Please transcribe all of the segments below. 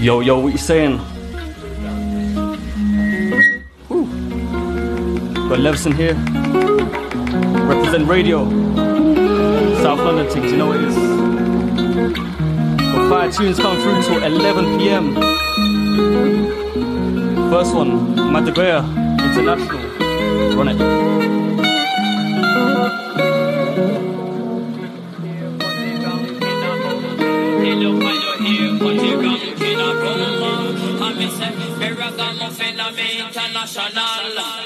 Yo, yo, what you saying? Whew. Got Levison here. Reprezent radio. South London things, you know what it is. Got five tunes coming through till 11 p.m. First one, Madagaya International. Run it. International.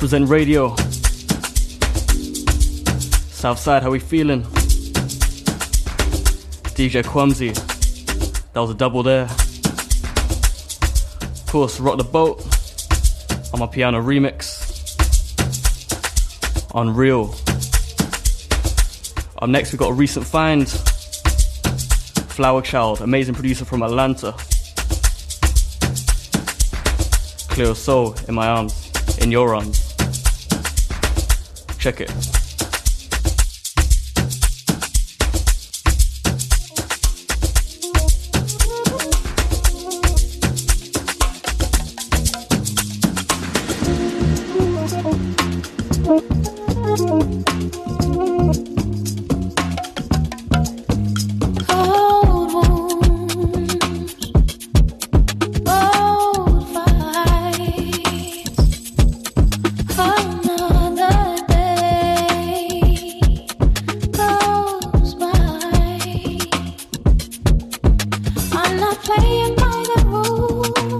Reprezent radio. Southside, how we feeling? DJ Clumsy. That was a double there. Of course, Rock the Boat on my piano remix. Unreal. Up next, we've got a recent find. Flower Child, amazing producer from Atlanta. Clear soul in my arms, in your arms. Check it. not playing by the rules.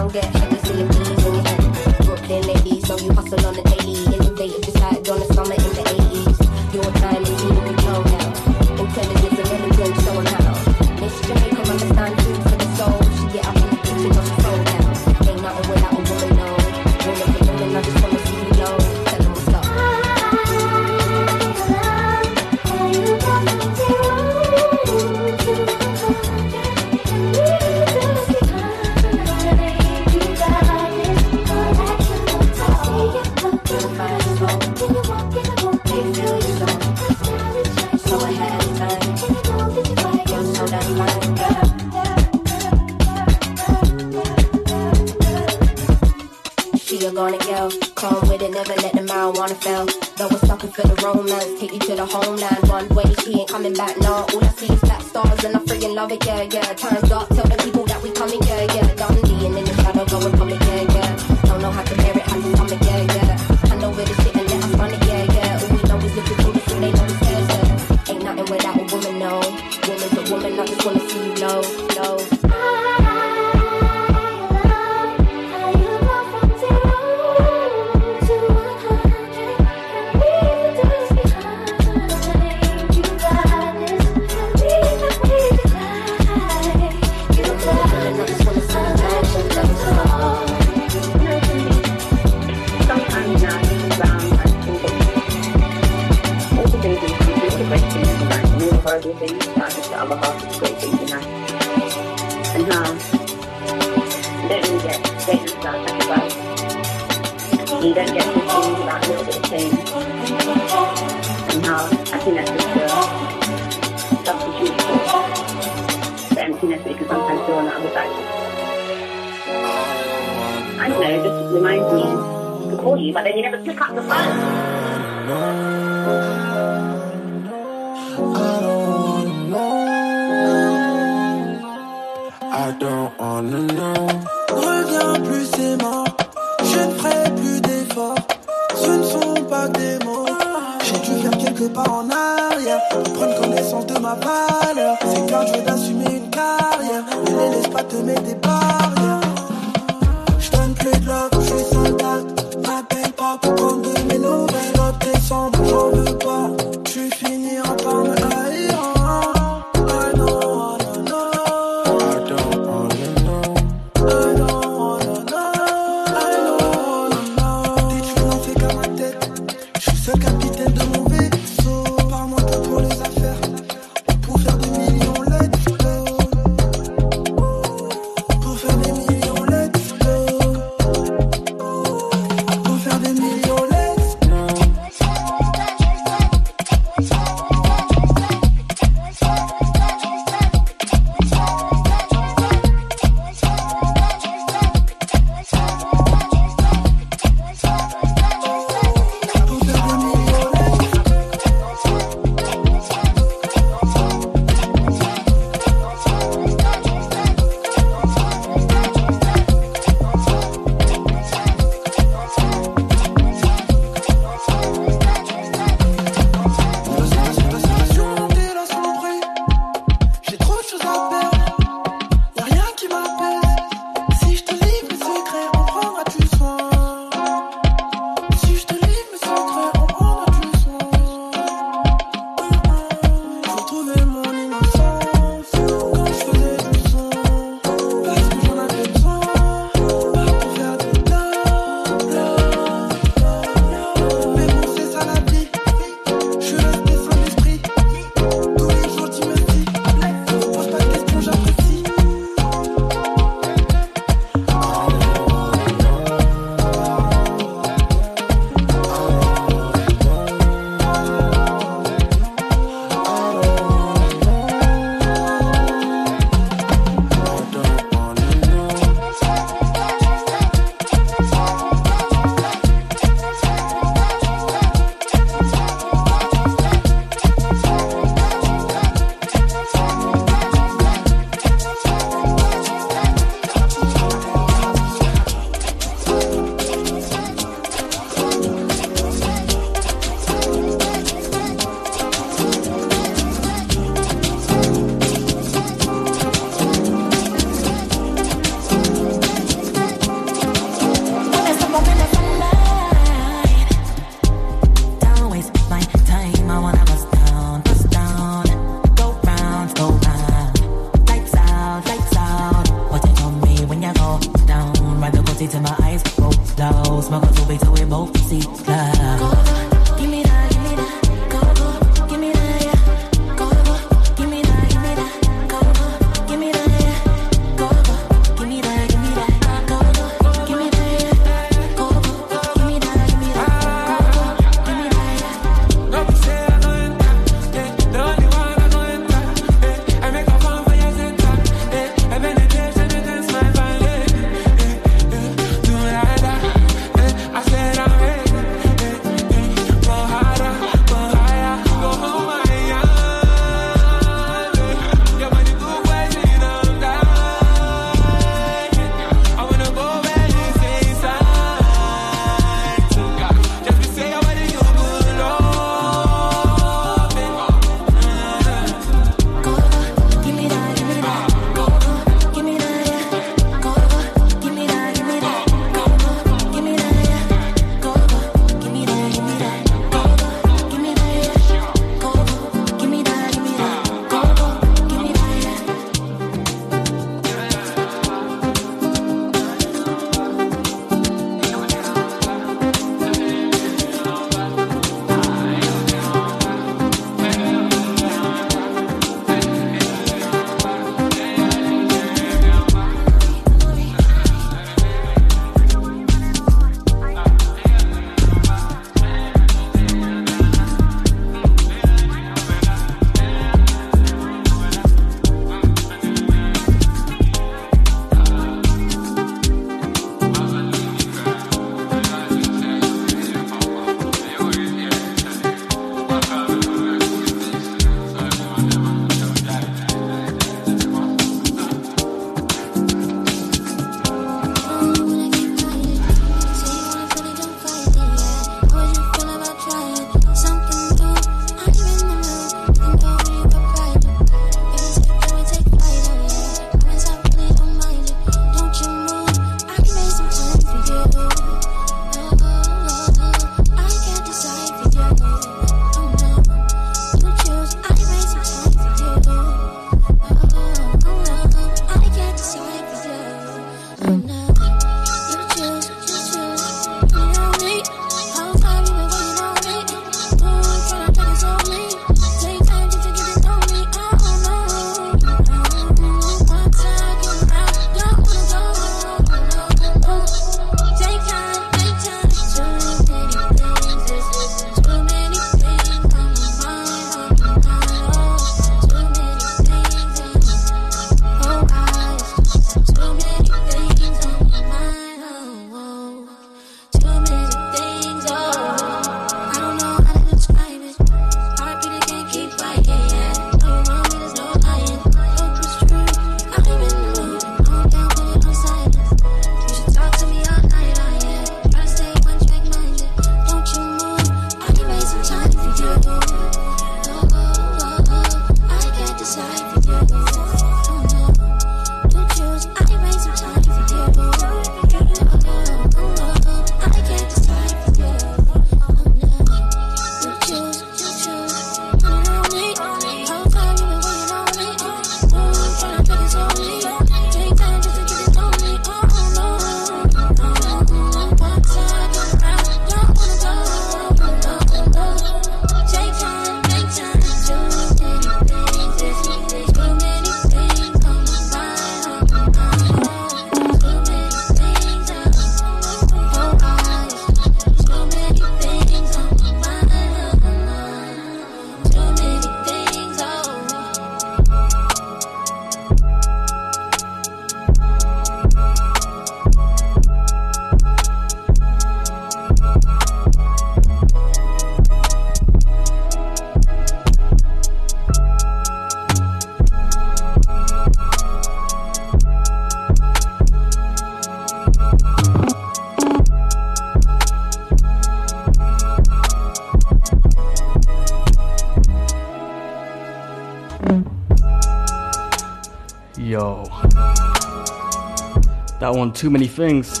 out on Too Many Things,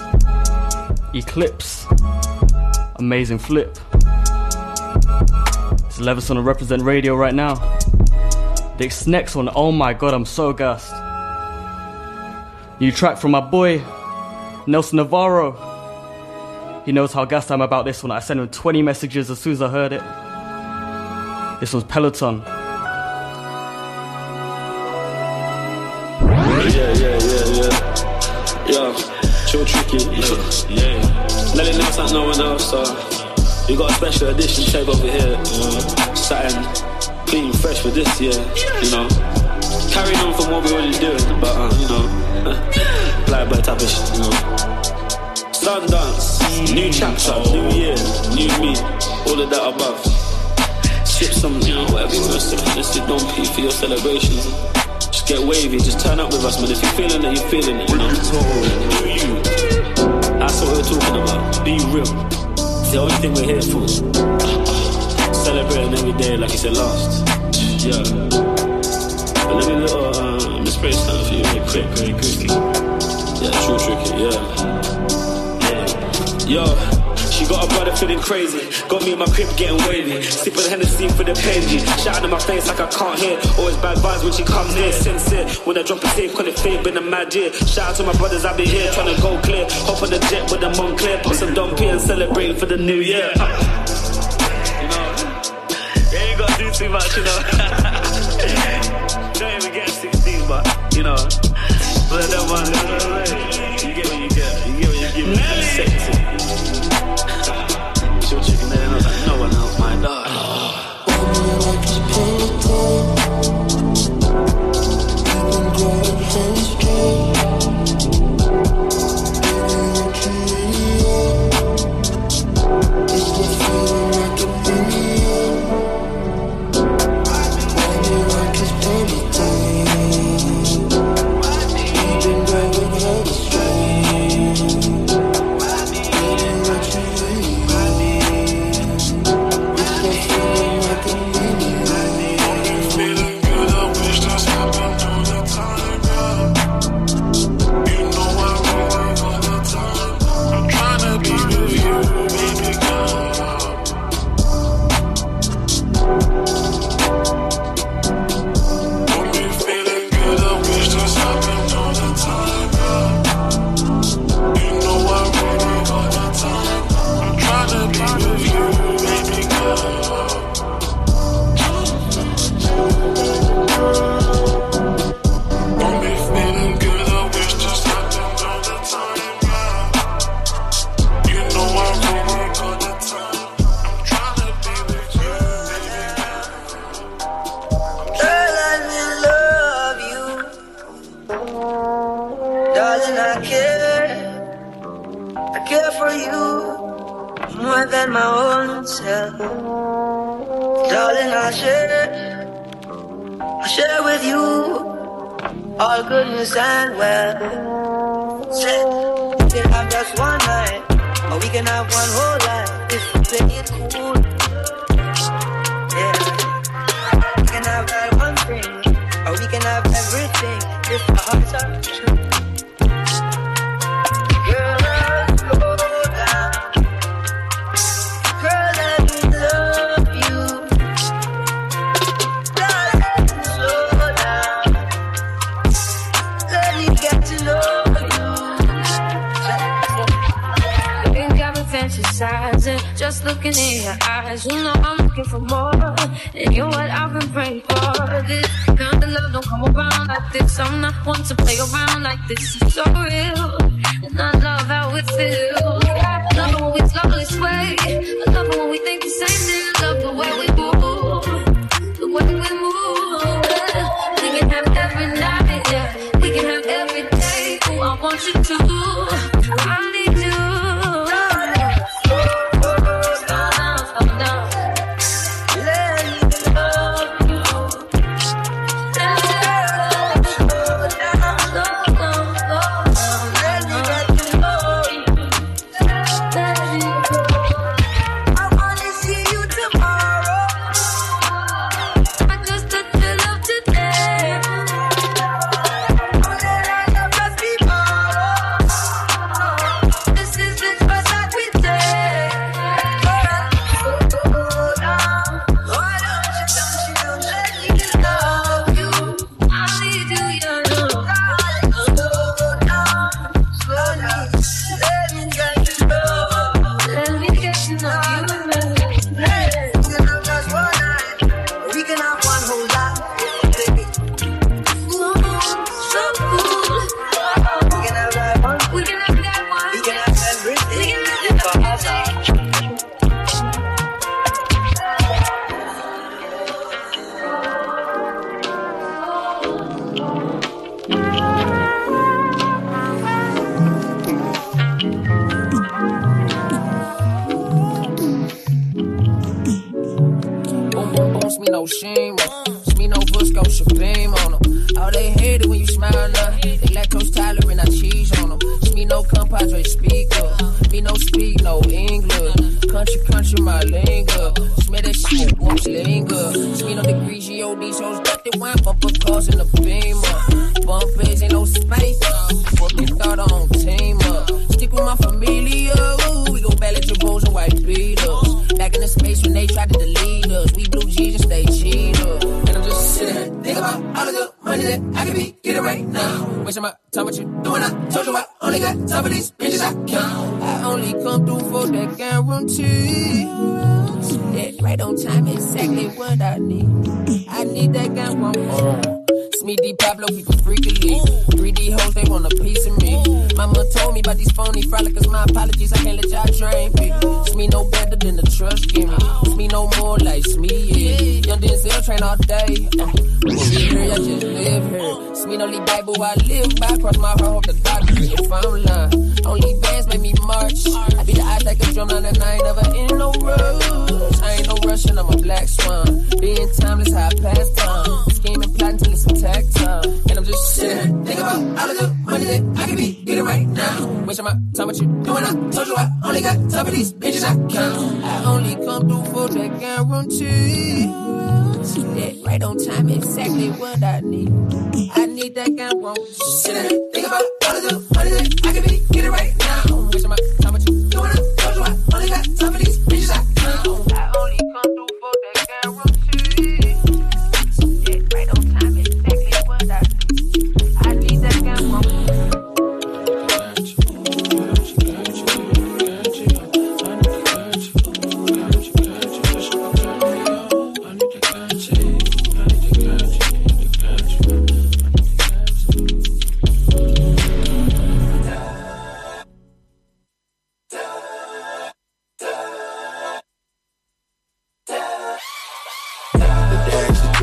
Eclipse, Amazing Flip. It's Levison on Reprezent Radio right now. This next one, oh my god, I'm so gassed. New track from my boy, Nelson Navarro. He knows how gassed I'm about this one. I sent him 20 messages as soon as I heard it. This one's Peloton. We got a special edition shape over here. Uh, something clean, fresh for this year. You know, carrying on from what we already doing, but uh, you know, blackbird type of shit. You know, Sundance, new chapter, new year, new me, all of that above. Sip some, you know, whatever you want to sit don't pee for your celebrations. Just get wavy, just turn up with us, man. If you're feeling it, you're feeling it, you know. Do you? That's what we're talking about. Be real. The only thing we're here for. Celebrating every day like it's the last. Yeah. But let me little, uh, let spray something for you really quick, very quickly. Yeah, true tricky, yeah. Yeah. Yo. Got a brother feeling crazy. Got me in my crib getting wavy. Sipping Hennessy for the pain. Shouting in my face like I can't hear. Always bad vibes when she comes near. Sincere. When I drop a tape, call it fame, been a mad year. Shout out to my brothers, I be here trying to go clear. Hop on the jet with the Moncler. Put some Dom P and celebrate for the new year. You know, ain't gotta do too much, you know. Don't even get 16, but, you know. But that one, you get what you get. You get what you give me. One else,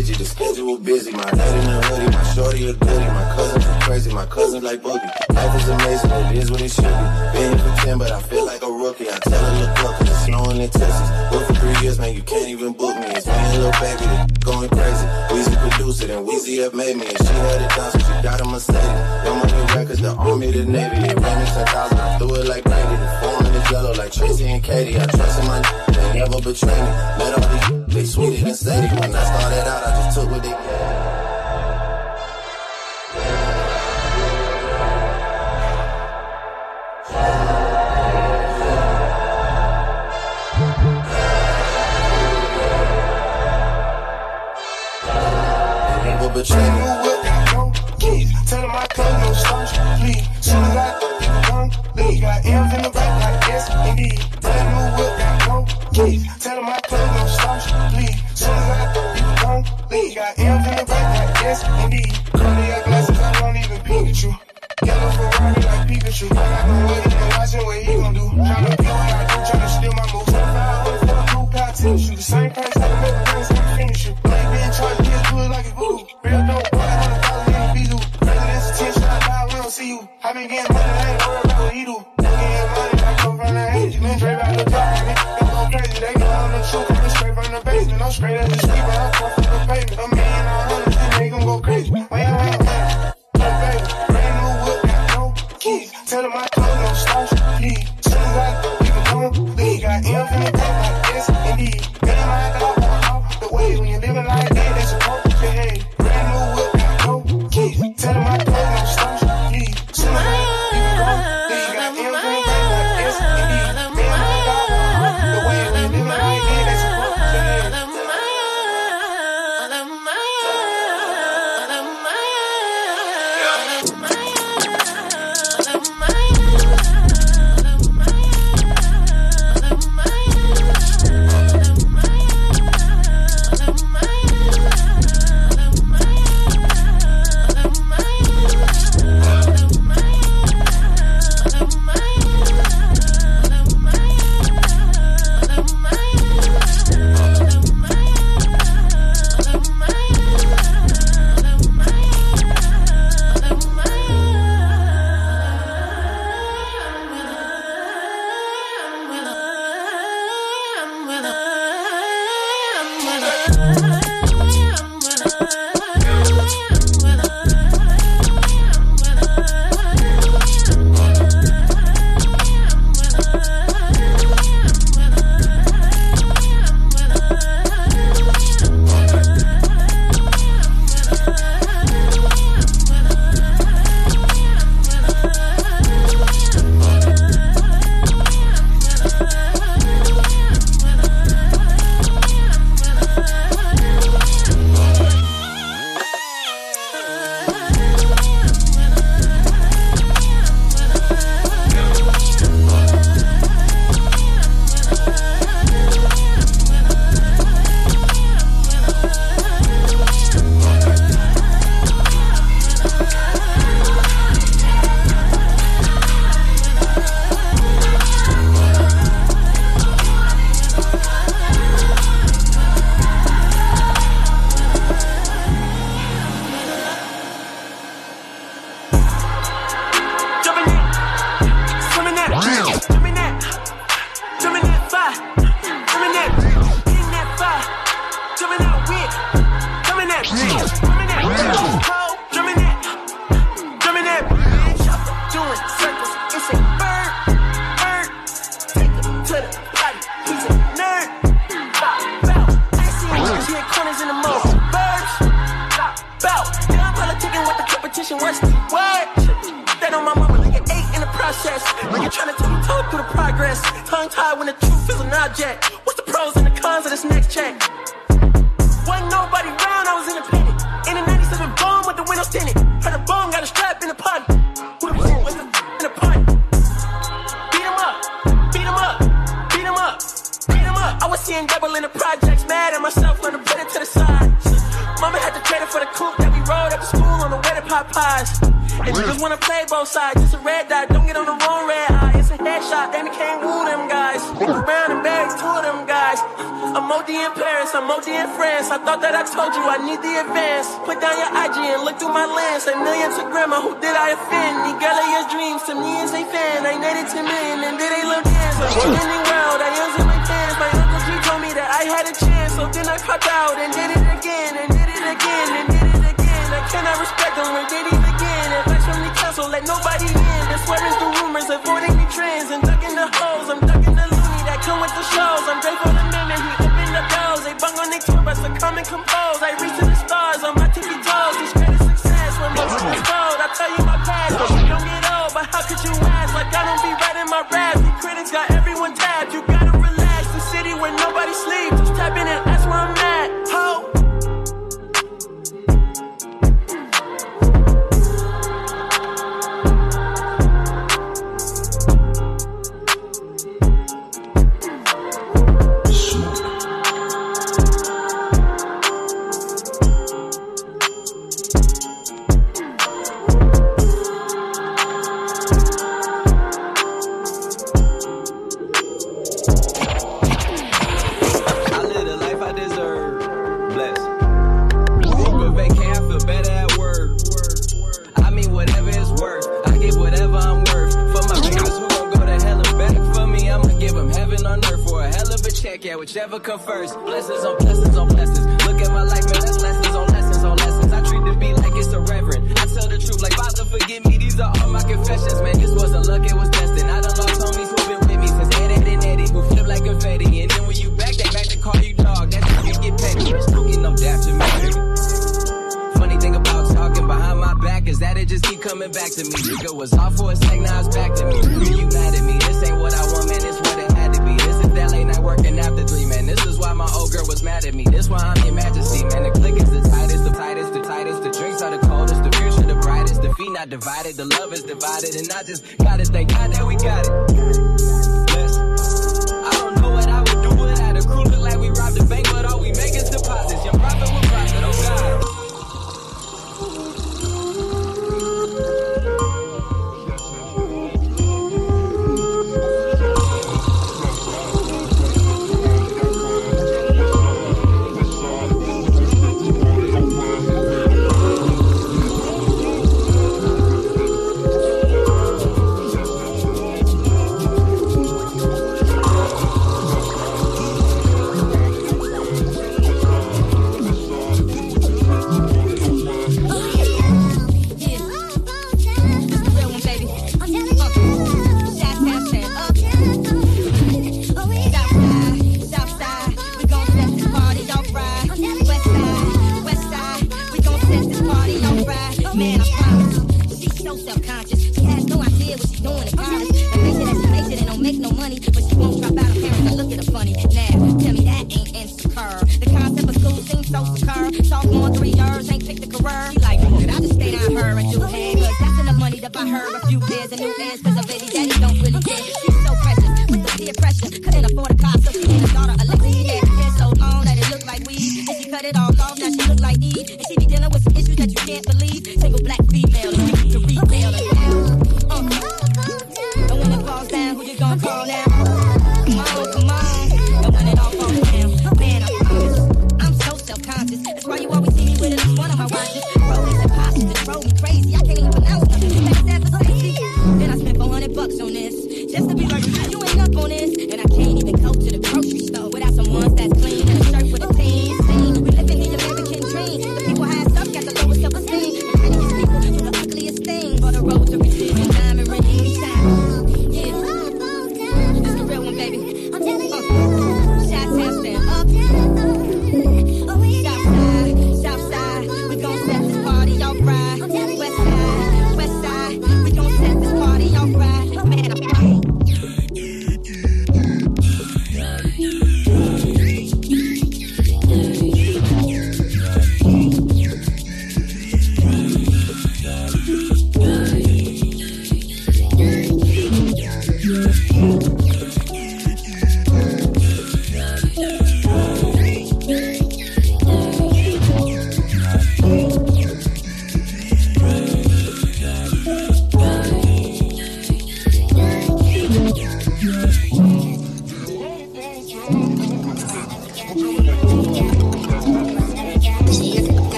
bitchy. The schedule busy. My night in the hoodie. My shorty a goodie. My cousin are crazy. My cousin like boogie. Life is amazing. It is what it should be. Been for 10, but I feel like a rookie. I tell her look up cause it's snowing in Texas. Work for three years, man. You can't even book me. It's me and little baby that going crazy. Weezy produced it and Weezy up made me. And she had it done, so she got a Mercedes. Young Money Records, the army, the navy. It ran me 10,000. I threw it like Brady. The form the yellow like Tracy and Katie. I trust in my n- they never betray me. Met all these they sweeter than steady. When I started out, I just took what they gave. Tell I come no songs, please. Soon as I come, leave. Got M's in the got M's in the back, like yes, indeed. Cognac glasses, I don't even peek at you. Yellow Ferrari like Pikachu. I got no way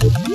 The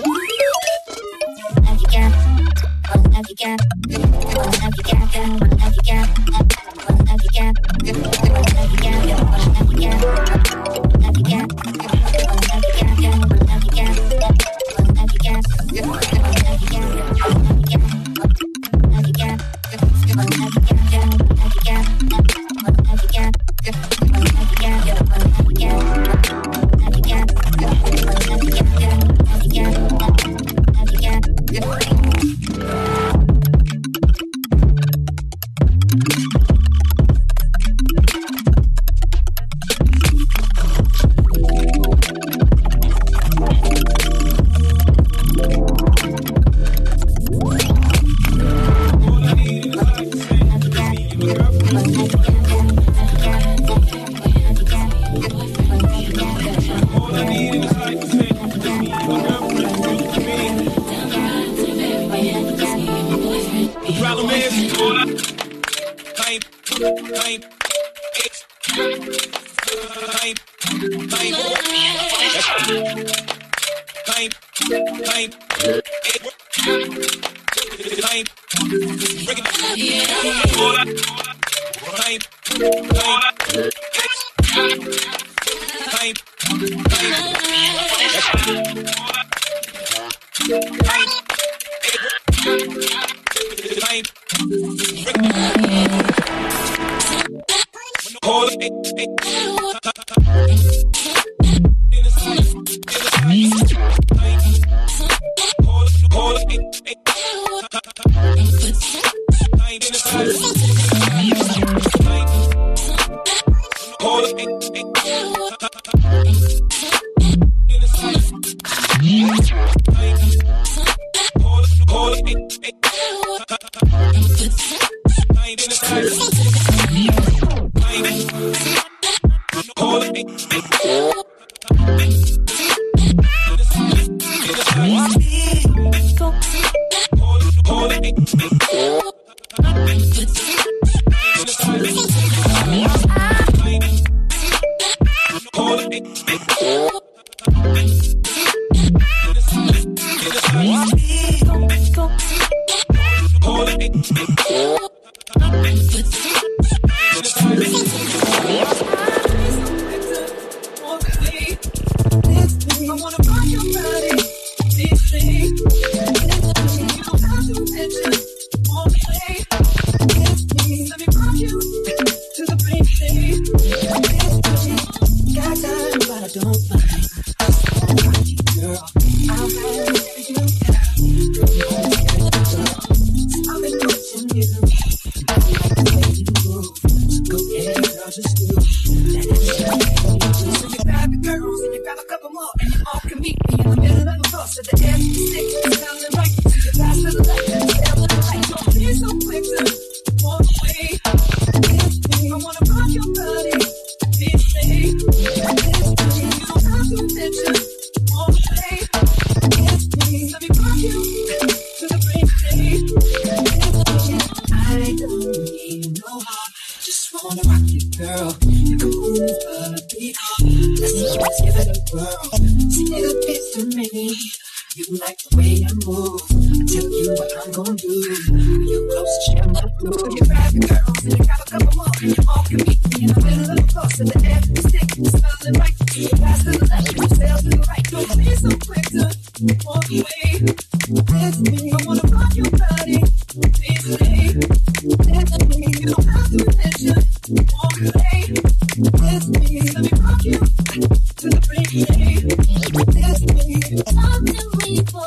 people,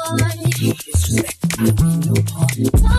disrespect. I need no pardon.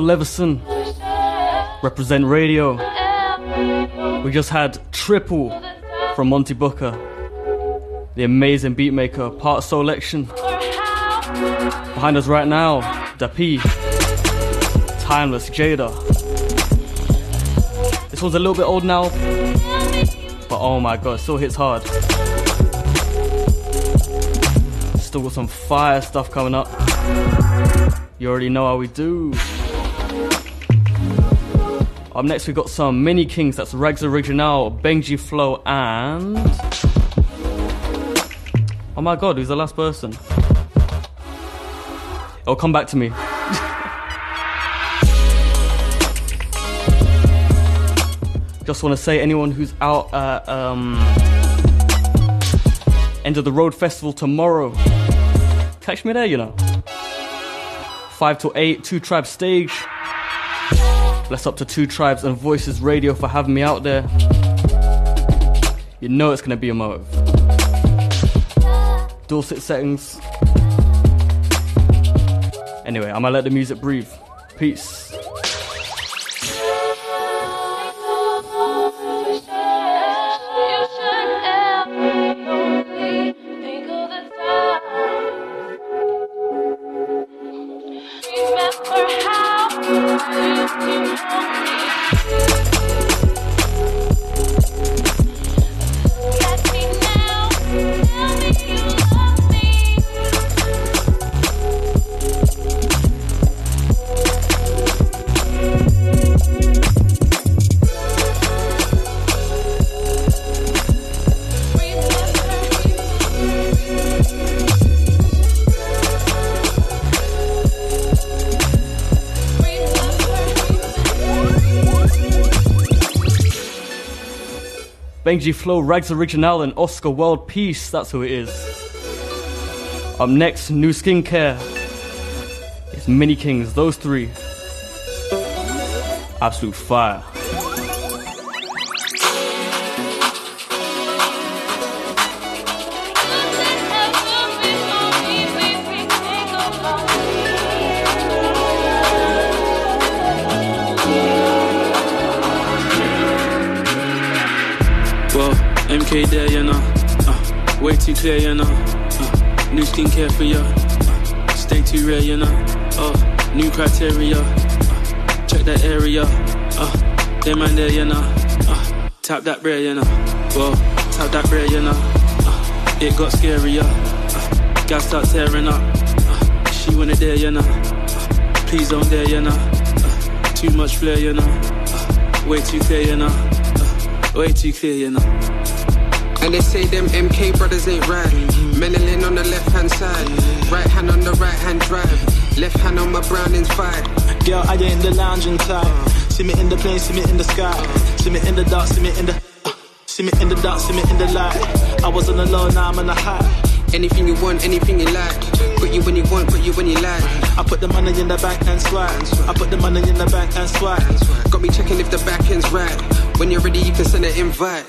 It's still Leveson. Reprezent Radio. We just had Triple from Monte Booker. The amazing beatmaker, part selection. Behind us right now, Dapi. Timeless Jada. This one's a little bit old now, but oh my god, still hits hard. Still got some fire stuff coming up. You already know how we do. Up next, we've got some mini kings. That's Rags Original, Benji Flow, and. Oh my god, who's the last person? It'll come back to me. Just want to say, anyone who's out at um, End of the Road Festival tomorrow, catch me there, you know. 5 to 8, Two Tribes stage. Bless up to Two Tribes and Voices Radio for having me out there. You know it's gonna be a motive. Dorset settings. Anyway, I'm gonna let the music breathe. Peace. Benji Flow, Rags Original, and Oscar World Peace. That's who it is. Up next, new skincare. It's Mini Kings, those three. Absolute fire. MK there, you know. Uh, way too clear, you know. Uh, new skincare for you. Uh, stay too rare, you know. Uh, new criteria. Uh, check that area. Uh, them man there, you know. Uh, tap that bread, you know. Well, tap that bread, you know. Uh, it got scarier. Uh, gas start tearing up. Uh, she wanted there, you know. Uh, please don't dare, you know. Uh, too much flair, you know. Uh, way too clear, you know. Uh, way too clear, you know. And they say them MK brothers ain't right. Menelin on the left hand side, right hand on the right hand drive, left hand on my Browning's fight. Girl, I ain't in the lounging type. See me in the plane, see me in the sky. See me in the dark, see me in the. uh, see me in the dark, see me in the light. I was on the low, now I'm on the high. Anything you want, anything you like. Put you when you want, got you when you like. I put the money in the bank and swipe. I put the money in the bank and swipe. Got me checking if the back end's right. When you're ready, you can send an invite.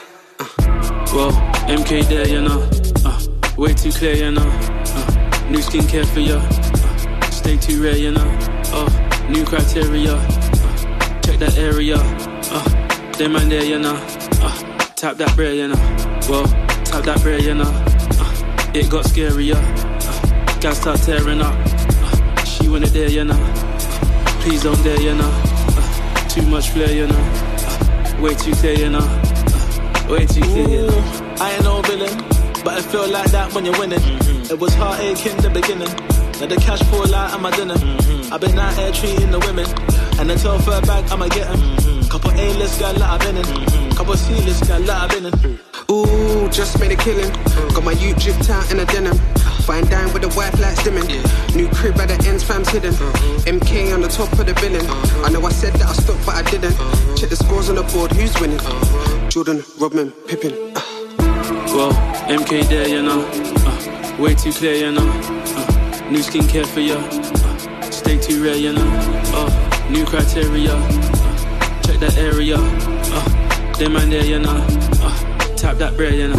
Well, MK there, you know. Uh, way too clear, you know. Uh, new skincare for ya. Uh, stay too rare, you know. Uh, new criteria. Uh, check that area. Uh, them man there, you know. Uh, tap that bread, you know. Well, tap that bread, you know. Uh, it got scarier. Uh, gas start tearing up. Uh, she want it there, you know. Uh, please don't dare, you know. Uh, too much flair, you know. Uh, way too clear, you know. Way too. I ain't no villain, but it feel like that when you're winning. It was heartache in the beginning. Now the cash fall out of my dinner. I've been out here treating the women. And the until third bag, I'ma get 'em. Couple A-list gal that I've been in. Couple C-list gal that I've been in. Ooh, just made a killing. Got my dripped out in a denim. Fine dine with the white lights dimming. New crib at the ends, fam's hidden. MK on the top of the billing. I know I said that I stopped, but I didn't. Check the scores on the board, who's winning? Jordan, Rodman, Pippen. Well, MK there, you know. Uh, way too clear, you know. Uh, new skincare for ya. Uh, stay too rare, you know. Uh, new criteria. Uh, check that area. Uh, them man there, you know. Uh, tap that bread, you know.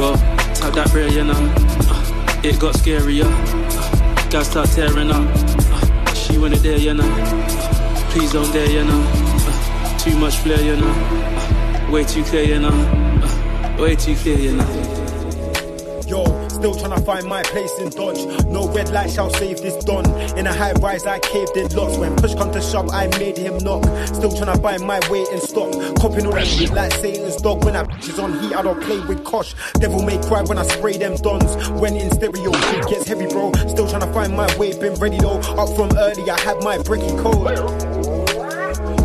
Well, tap that bread, you know. Uh, it got scarier. Uh, gas start tearing up. Uh, it there, you know. Uh, please don't dare, you know. Uh, too much flair, you know. Way too clear, you know. Uh, way too clear, you know. Yo, still trying to find my place in Dodge. No red light shall save this Don. In a high rise, I caved in lots. When push come to shove, I made him knock. Still trying to buy my way in stock. Copying all that shit like Satan's dog. When I is on heat, I don't play with Kosh. Devil may cry when I spray them dons. When in stereo, shit gets heavy, bro. Still trying to find my way, been ready though. Up from early, I had my bricky code.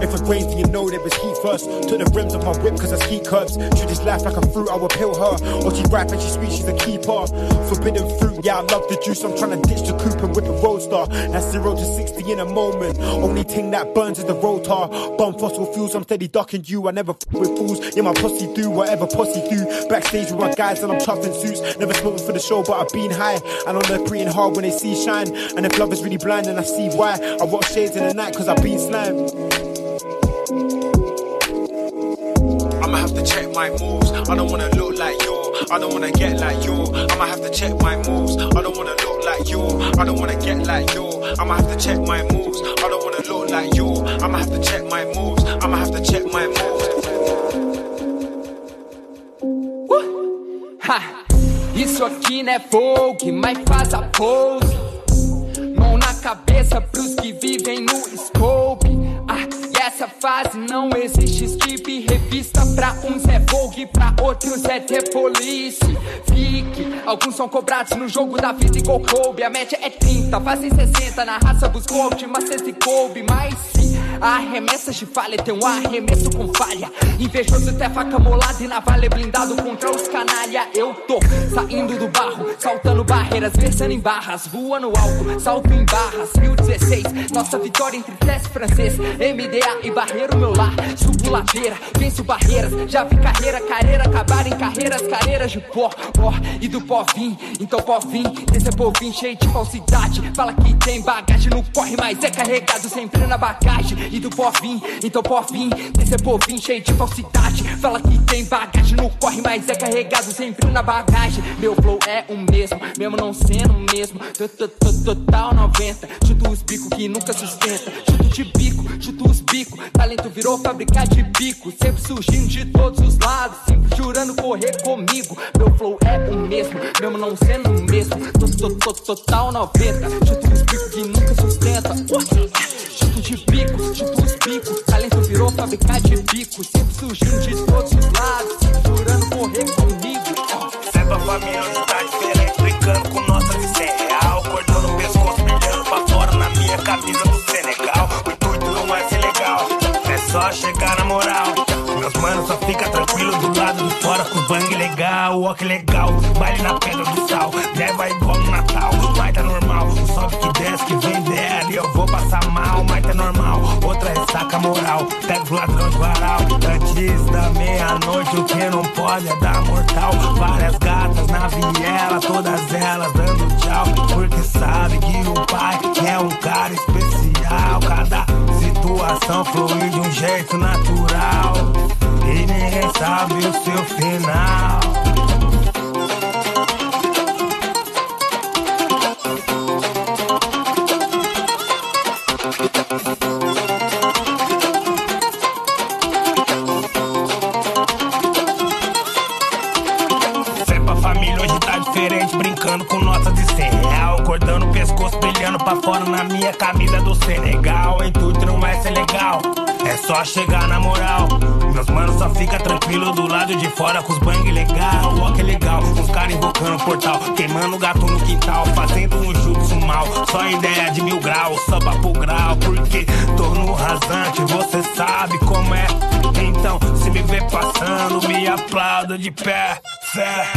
If it rains, then you know there was heat first. Took the rims off my whip cause I ski curbs. Treat this life like a fruit, I will peel her. Or she ripe and she sweet, she's a keeper. Forbidden fruit, yeah, I love the juice. I'm trying to ditch the coupe and whip a roadster. That's zero to 60 in a moment. Only thing that burns is the rotor. Bum fossil fuels, I'm steady ducking you. I never f with fools. Yeah, my pussy do whatever pussy do. Backstage with my guys and I'm tough in suits. Never smoking for the show, but I've been high. And on they're pretty hard when they see shine. And if love is really blind, then I see why. I rock shades in the night cause I've been slimed. Check my moves. I don't wanna look like you. I don't wanna get like you. I'ma have to check my moves. I don't wanna look like you. I don't wanna get like you. I'ma have to check my moves. I don't wanna look like you. I'ma have to check my moves. I'ma have to check my moves. Isso aqui não é Vogue, mas faz a pose. Mão na cabeça pros que vivem no scope. Ah, e essa fase não existe skip. Revista pra uns é Vogue, pra outros é The Police. Fique, alguns são cobrados no jogo da vida igual Kobe. A média é 30, fazem 60. Na raça buscou última cesta e coube. Mas se arremessas de falha, tem um arremesso com falha. Invejoso até faca molada e navalha blindado contra os canalha. Eu tô saindo do barro, saltando barreiras, versando em barras, voando alto, salto em barras. 1016, nossa vitória entre teste francês, MDA e barreiro, meu lar. Subo ladeira, venço barreiras, já vi carreira, carreira, acabar em carreiras, carreiras de pó, ó, e do pó vim, então pó vim, desse povinho cheio de falsidade. Fala que tem bagagem, não corre, mas é carregado sempre na bagagem. E do pó vim, então pó vim, desse povinho cheio de falsidade. Fala que tem bagagem, não corre, mas é carregado sempre na bagagem. Meu flow é o mesmo, mesmo não sendo o mesmo. Total 90, chuto os bicos que nunca sustenta. Chuto de bico, chuto os bicos. Talento virou fábrica de bico, sempre surgindo de todos os lados. Sempre jurando correr comigo. Meu flow é o mesmo, mesmo não sendo o mesmo. Total 90, chuto os bicos que nunca sustenta. Chuto de bico, chuto os bicos. Talento virou fábrica de bico, sempre surgindo de todos os lados. Jurando correr comigo. Senta não tá diferente, brincando com de 100 real. Cordão no pescoço, brilhando pra fora na minha camisa do Senegal. O intuito não é ser legal, é só chegar na moral. Meus manos só fica tranquilo do lado de fora com o bang legal, ó que legal. Baile na pedra do sal, leva igual no Natal, mas tá normal. Sobe que desce, que vem ressaca moral, pega os ladrões de varal. Antes da meia-noite, o que não pode é dar mortal. Várias gatas na viela, todas elas dando tchau. Porque sabe que o pai é um cara especial. Cada situação flui de um jeito natural. E ninguém sabe o seu final. Diferente, brincando com notas de 100 real. Cortando o pescoço, brilhando pra fora na minha camisa do Senegal. O intuito não vai ser legal, é só chegar na moral. Meus manos só fica tranquilo do lado de fora com os bang legal. Ó que legal, os caras invocando o portal, queimando o gato no quintal, fazendo um jutsu mal. Só ideia de mil graus, samba pro grau, porque tô no rasante, você sabe como é. Então, se me vê passando, me aplauda de pé, fé.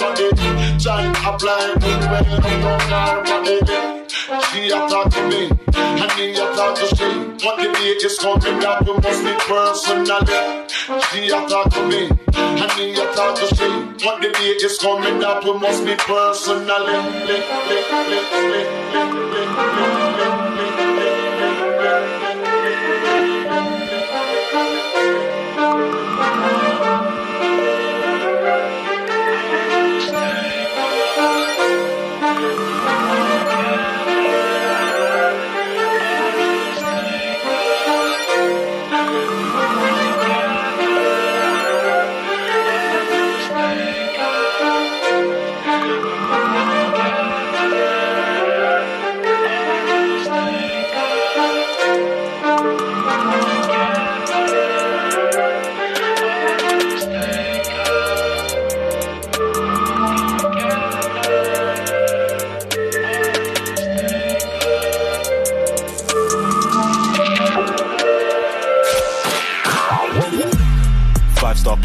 hard on it. John apply with well, no harm on it. She attack me, and he talk to she. the day is coming up? we must be personally. She attack me, and he talk to she. the day is coming up? we must be personally.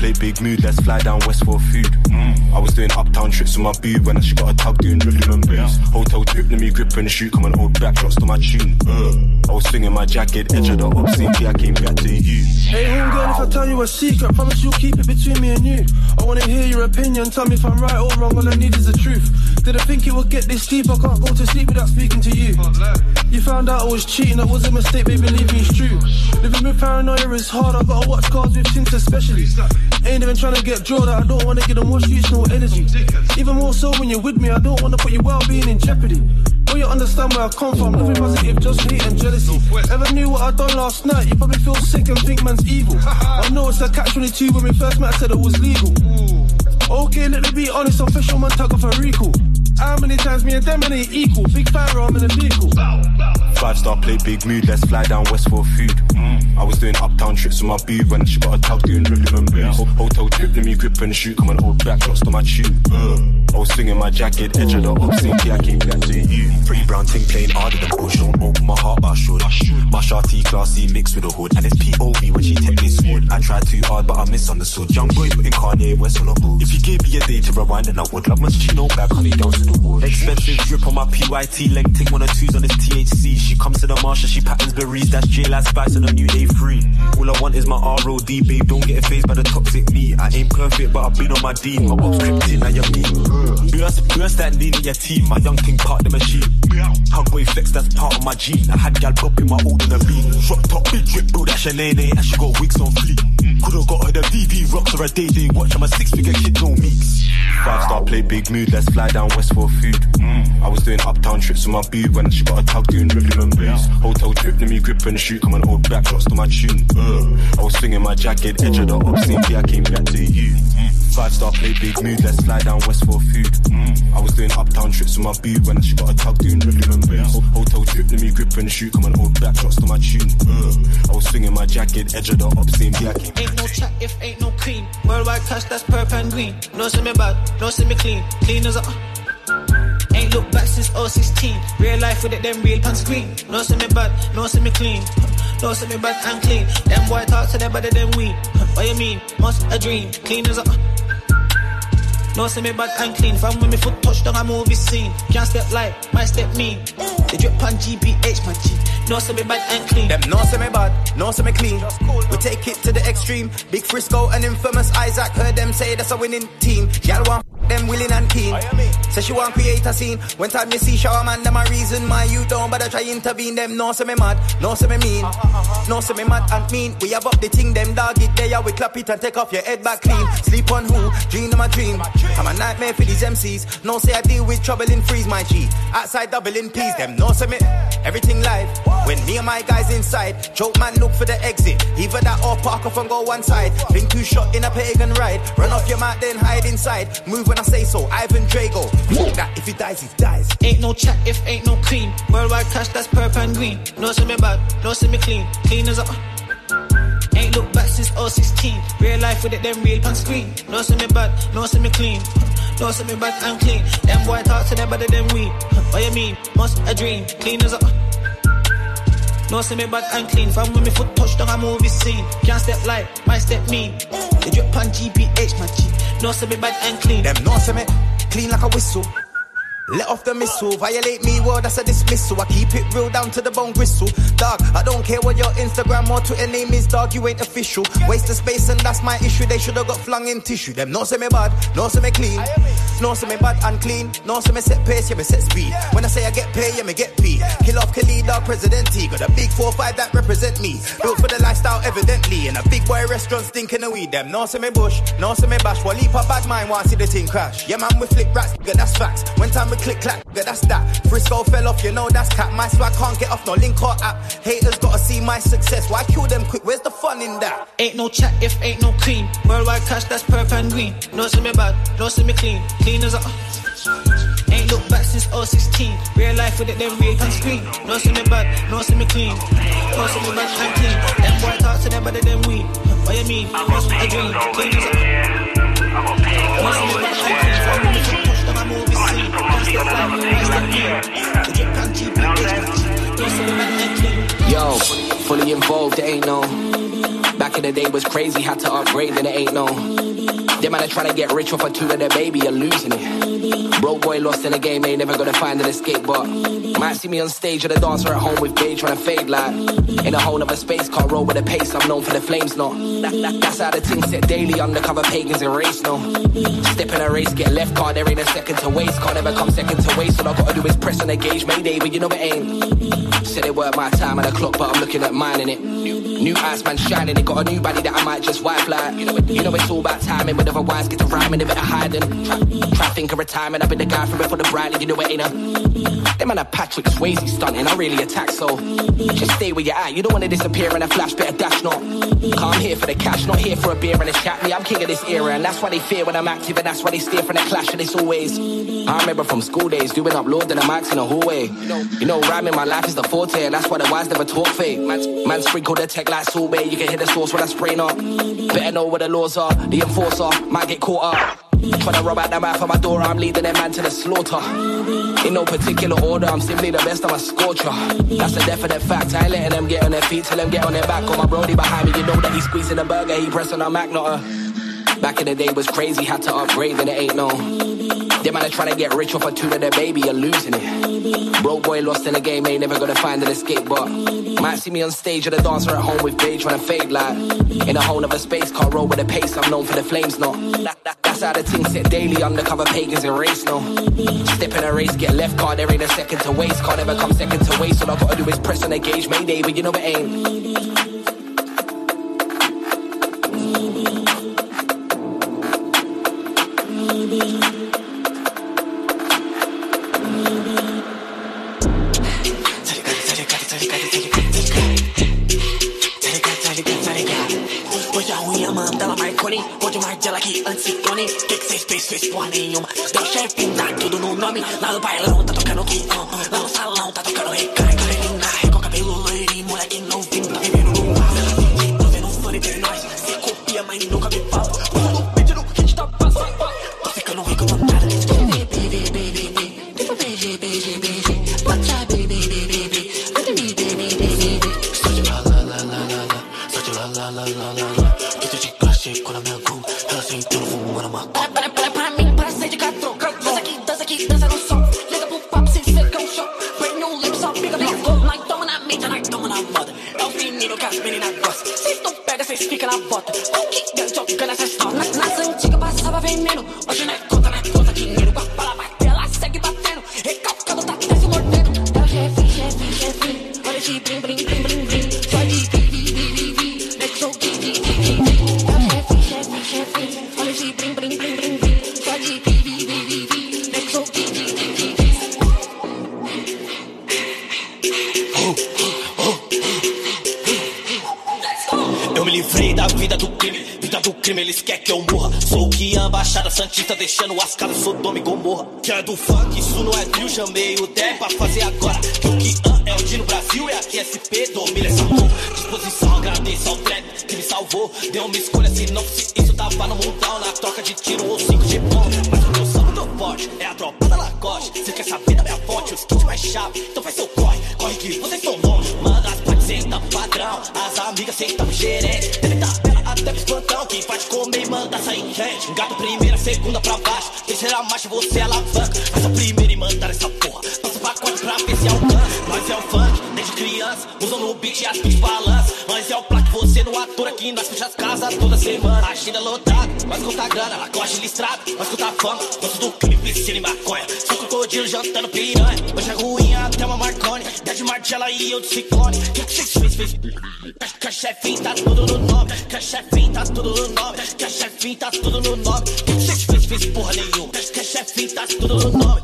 Play, big mood, let's fly down west for food. Mm. I was doing uptown trips with my boo when she got a tug doing rhythm and blues. Hotel trip, let me grip and shoot, come and hold back shots to my tune. Uh. I was swinging my jacket, edge of the obscene, I came back to you. Hey, homegirl, if I tell you a secret, promise you'll keep it between me and you. I wanna hear your opinion, tell me if I'm right or wrong, all I need is the truth. Didn't think it would get this deep, I can't go to sleep without speaking to you. You found out I was cheating, that was a mistake, baby, believe me, it's true. Living with paranoia is hard, I gotta watch cars with tints especially. Ain't even trying to get drawn I don't wanna get on more streets, no energy. Even more so when you're with me, I don't wanna put your well-being in jeopardy. Will you understand where I come from? Nothing positive, just hate and jealousy. Ever knew what I done last night? You probably feel sick and think man's evil. I know it's a catch 22 when we first met, I said it was legal. Okay, let me be honest, official man, tag off a recall. How many times me and them ain't equal? Big firearm in a vehicle. Five star play, big mood, let's fly down west for food. Mm. I was doing uptown trips with my boo when she got a tug doing rhythm and blues. Ho- Hotel trip, let me grip and shoot, come and hold back shots to my tune. Uh. Oh, I was swinging my jacket, edge of the obscene, you. Pretty brown ting playing harder than push, don't oh, open oh, my heart, but I should. My shawty classy mixed with a hood, and it's POV when she take this wood. I tried too hard, but I misunderstood. Young boy putting Kanye West on the hood. If you gave me a day to rewind, then I would. Love much chino back, honey, down to the wood. Expensive drip on my PYT, length ting one or twos on this THC. She comes to the Marsha, she patterns berries, that's J last spice on a new day free. All I want is my ROD, babe, don't get phased by the toxic me. I ain't perfect, but I've been on my D. My ops cryptic, now you're me. Burst, burst that lean in your team, my young king part the machine. Hug boy flex, that's part of my gene. I had gal popping my old in the beat. Drop top, big drip, bro, that's your name, and she got wigs on fleek. Could've got her the VV rocks or a day day watch, I'm a six figure kid, no meeks. Five star play, big mood, let's fly down west for food. I was doing uptown trips with my boo when she got a tug doing rhythm and blues. Hotel trip, let me grip and shoot, come and old back shots to my tune. Uh. I was swinging my jacket, edge of the obscene, I came back to you. Five star play, big mood, let's fly down west for food. I was doing uptown trips with my boo when she got a tug doing blues. Ho- Hotel trip, let me grip and shoot, come and hold back shots to my tune. Uh. I was swinging my jacket, edge of the obscene, I came Ain't no chat if ain't no cream. Worldwide cash, that's purple and green. No see me bad, no see me clean. Clean as a. Ain't look back since 016. Real life with it, them real pan screen. No see me bad, no see me clean. No see me bad and clean. Them boy talk to them better than we. What you mean? Must a dream. Clean as a. No see me bad and clean. From when me foot touch down a movie scene. Can't step light, might step mean. They drip on GBH, my G. No see me bad and clean. Them no say me bad, no say me clean. We take it to the extreme. Big Frisco and infamous Isaac heard them say that's a winning team. Y'all want them willing and keen. Say she want create a scene. When time me see shower man, them a reason my you don't bother try intervene. Them no say me mad, no say me mean, no say me mad and mean. We have up the thing, them dog it there. We clap it and take off your head back clean. Sleep on who? Dream of my dream. I'm a nightmare for these MCs. No say I deal with trouble in freeze my G. Outside doubling peas, them no say me. Everything live. When me and my guys inside, joke man look for the exit. Either that or park off and go one side. Been two shot in a pagan ride. Run off your mat, then hide inside. Move when I say so. Ivan Drago. Fuck that. If he dies, he dies. Ain't no chat if ain't no cream. Worldwide cash, that's purple and green. No see me bad, no see me clean. Clean as a. Ain't look back since 016. Real life with it, them real on screen. No see me bad, no see me clean. No see me bad and clean. Them boy talk to them better than we. What you mean? Must a dream. Clean as a. No see me bad and clean. From when me foot touch down a movie scene. Can't step light, my step mean. They drip on GBH, my G. No see me bad and clean. Them no see me clean like a whistle. Let off the missile, violate me, well, that's a dismissal. I keep it real down to the bone gristle. Dog, I don't care what your Instagram or Twitter name is, dog, you ain't official. Waste of space, and that's my issue. They should have got flung in tissue. Them no say me bad, no say me clean. No say me bad and clean. No say me set pace, yeah, me set speed. When I say I get paid, yeah, me get paid. Kill off Khalid, dog, President T. Got a big 4-5 that represent me. Built for the lifestyle, evidently. In a big boy restaurant, stinking of weed. Them no say me bush, no say me bash. Well, leap a bad mind, want see the thing crash. Yeah, man, we flick rats, nigga, that's facts. When time we click clack, nigga, that's that. Frisco fell off, you know that's cat. My swag can't get off no link or app. Haters gotta see my success. Why kill them quick? Where's the fun in that? Ain't no chat if ain't no cream. Worldwide cash, that's purple and green. No see me bad, no see me clean. Clean as a. Uh. Ain't look back since 016. Real life with it, them real on screen. No see me bad, no see me clean. No see me bad and clean. Them boy talk to them better than we. What you mean? Must a dream. Clean as a. No see me bad and clean. From when we took touch down a movie scene. Can't step like, can't step near. The drip on And. Yo, fully involved, there ain't no. Back in the day was crazy, had to upgrade, then it ain't no. Them man are to get rich off a two of their baby, you're losing it. Broke boy lost in the game, ain't never gonna find an escape, but might see me on stage at a dancer at home with Gage trying to fade like in a whole other space, can't roll with the pace. I'm known for the flames, no. That, that, that's how the thing set daily, undercover pagans in race, no. Step in a race, get left card, there ain't a second to waste, can't ever come second to waste. All I gotta do is press on the gauge, mayday, but you know it ain't. Said it weren't my time on the clock, but I'm looking at mine in it. New, new ice man shining, it got a new body that I might just wipe like. You know, you know it's all about timing, but otherwise get to rhyming, a bit of hiding. Try, think of retirement, I've been the guy from for the bride, you know it ain't a. Them man are Patrick Swayze stunting, I really attack, so just stay where you're at. You don't wanna disappear in a flash, of dash, not. Come here for the cash, not here for a beer and a chat. Me, I'm king of this era, and that's why they fear when I'm active, and that's why they steer from the clash, and it's always. I remember from school days doing upload and the mics in the hallway. You know, rhyming my life is the forte, and that's why the wise never talk fake. Man, man sprinkle the tech like sorbet, you can hit the source when I spray up. Better know where the laws are, the enforcer might get caught up. Tryna rob out the mouth of my door, I'm leading that man to the slaughter. In no particular order, I'm simply the best, I'm a scorcher. That's a definite fact, I ain't letting them get on their feet till them get on their back. Got my brody behind me, you know that he's squeezing the burger, he pressing a Mac, not a. Back in the day was crazy, had to upgrade, and it ain't no. Man are try to get rich off a two of their baby, you're losing it. Broke boy lost in the game, ain't never gonna find an escape, but might see me on stage at a dancer at home with Gage trying to fade like in a whole other space, can't roll with the pace. I'm known for the flames, no. That, that's how the team set daily, undercover pagans in race, no. Step in a race, get left card, there ain't a second to waste, can't ever come second to waste. All I gotta do is press on the gauge, mayday, but you know it ain't. ela que antes se clone. O que, que cês fez? Fez porra nenhuma. Deixa eu pintar tudo no nome. Lá no bailão tá tocando quinhão. Lá no salão tá tocando ricardo. Deixando as caras Sodoma e Gomorra. Que é do funk, isso não é drill, chamei o Dé pra fazer agora. O que ah, é o Dino Brasil e aqui SP domina essa porra. Disposição, agradeço ao trap que me salvou. Deu uma escolha, se não fosse fama. Gosto do crime, e maconha, só crocodilo jantando piranha. Hoje é ruim até uma Marconi, Dez de Martella e eu de ciclone. Que que vocês fez, fez? Que a chefinha tá tudo no nome, que a chefinha tá tudo no nome, que a chefinha tá tudo no nome. O que que vocês fez, fez porra nenhuma, que a chefinha tá tudo no nome.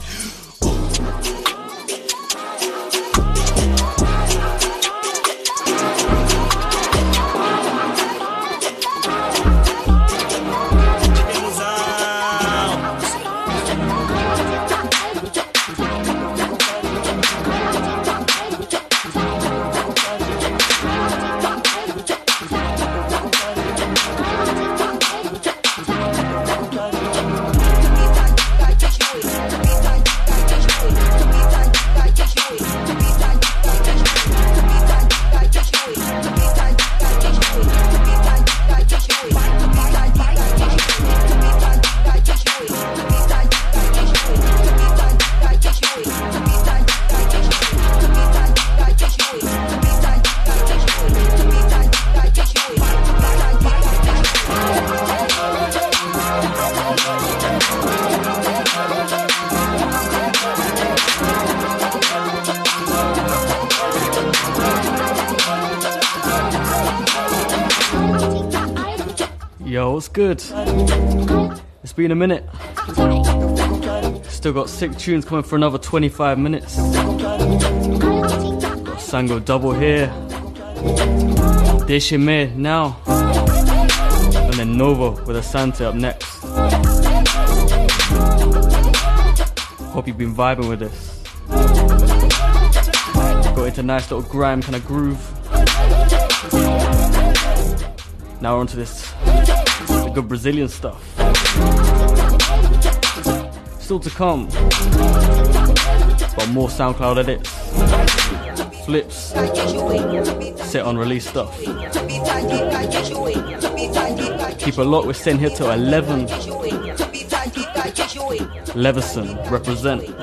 It's been a minute. Still got sick tunes coming for another 25 minutes. Got Sango double here. Deshime now. And then Nova with Asante up next. Hope you've been vibing with this. Got into a nice little grime kind of groove. Now we're onto this the good Brazilian stuff. Still to come. Got more SoundCloud edits, flips, set on release stuff. Keep a lot. We're sent here to 11. LEVRSN, Reprezent.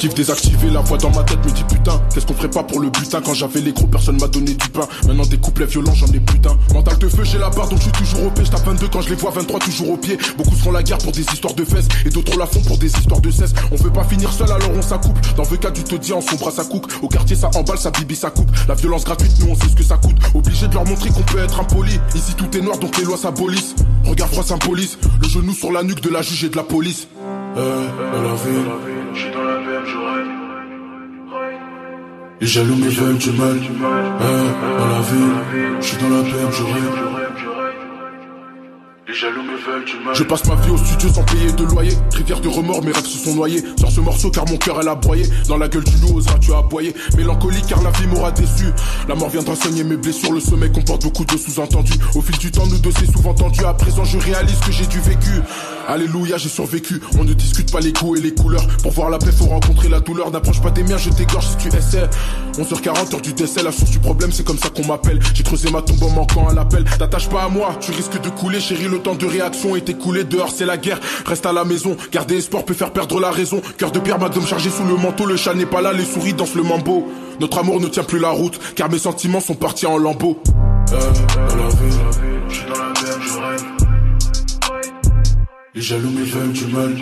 Furtif désactivé, la voix dans ma tête me dit putain, qu'est-ce qu'on ferait pas pour le butin quand j'avais les gros, personne m'a donné du pain. Maintenant des couplets violents, j'en ai putain. Mental de feu, j'ai la barre donc je suis toujours au pied. Je tape 22 quand je les vois, 23 toujours au pied. Beaucoup se font la guerre pour des histoires de fesses et d'autres la font pour des histoires de cesse. On veut pas finir seul alors on s'accouple. Dans le cas du te dis en son bras ça coupe. Au quartier ça emballe, ça bibi ça coupe. La violence gratuite, nous on sait ce que ça coûte. Obligé de leur montrer qu'on peut être impoli. Ici tout est noir donc les lois s'abolissent. Regarde froid symbolise le genou sur la nuque de la juge et de la police. Euh, la ville, J'suis dans la je rêve. les jaloux me veulent du mal. Euh, dans la ville, je suis dans la BM, je rêve. Les jaloux me veulent du mal. Je passe ma vie au studio sans payer de loyer. Rivière de remords, mes rêves se sont noyés. Sors ce morceau car mon cœur elle a broyé. Dans la gueule du loup, oseras-tu aboyer? Mélancolique car la vie m'aura déçu. La mort viendra soigner mes blessures. Le sommet comporte beaucoup de sous-entendus. Au fil du temps, nous deux c'est souvent tendu. À présent, je réalise que j'ai du vécu. Alléluia, j'ai survécu. On ne discute pas les goûts et les couleurs. Pour voir la paix, faut rencontrer la douleur. N'approche pas des miens, je t'égorge si tu essaies. 11h40, heure du décès. La source du problème, c'est comme ça qu'on m'appelle. J'ai creusé ma tombe en manquant à l'appel. T'attaches pas à moi, tu risques de couler, chérie. Le temps de réaction est écoulé. Dehors, c'est la guerre. Reste à la maison. Garder espoir peut faire perdre la raison. Cœur de pierre, magnum chargé sous le manteau. Le chat n'est pas là, les souris dansent le mambo. Notre amour ne tient plus la route, car mes sentiments sont partis en lambeaux. Euh, ville, J'suis dans la je. Les jaloux me veulent du mal.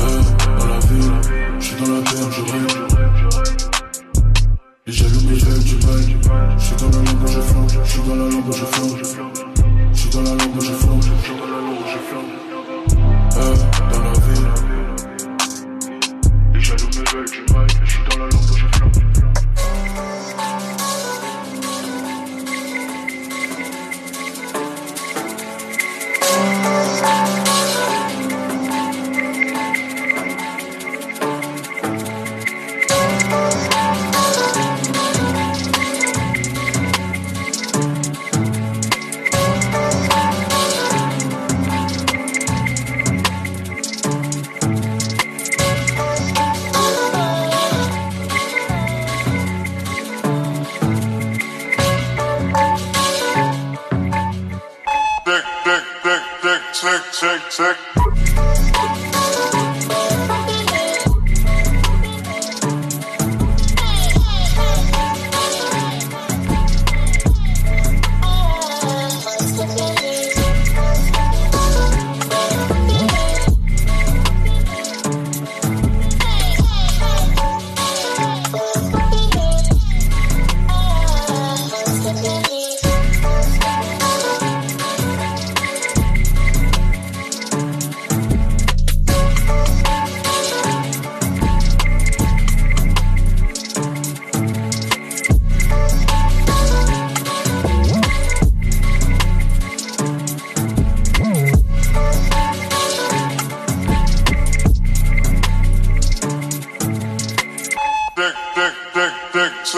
Euh, dans la ville, je suis dans la BM, je rêve. Les jaloux me veulent du mal. Je suis dans la langue je flanque, je suis dans la langue je flanque. Je suis dans la langue je flanque, je suis dans la langue je flanque. Euh, tick, tick,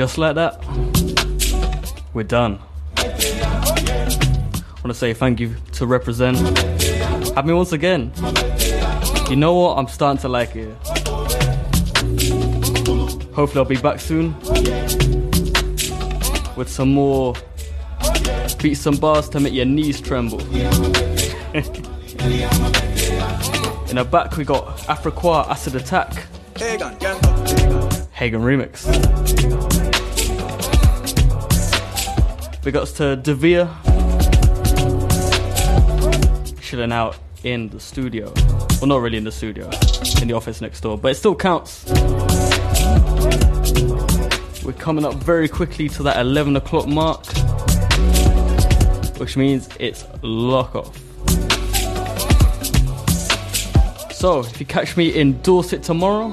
just like that, we're done. I want to say thank you to Reprezent. Have me once again. You know what? I'm starting to like it. Hopefully, I'll be back soon with some more beats and bars to make your knees tremble. In the back, we got Afriqua Acid Attack. Hagen remix. Big ups to Devere. Chilling out in the studio. Well, not really in the studio, in the office next door, but it still counts. We're coming up very quickly to that 11 o'clock mark, which means it's lock off. So, if you catch me in Dorset tomorrow,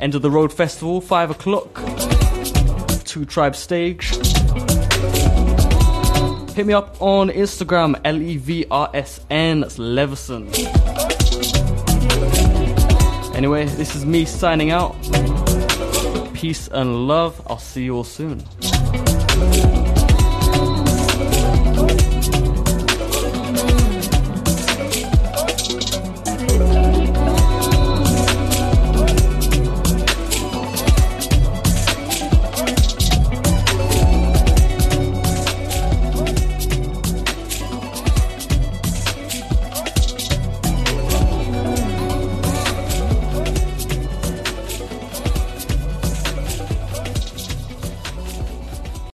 end of the road festival, 5 o'clock, two tribe stage. Hit me up on Instagram, L E V R S N, that's LEVRSN. Anyway, this is me signing out. Peace and love. I'll see you all soon.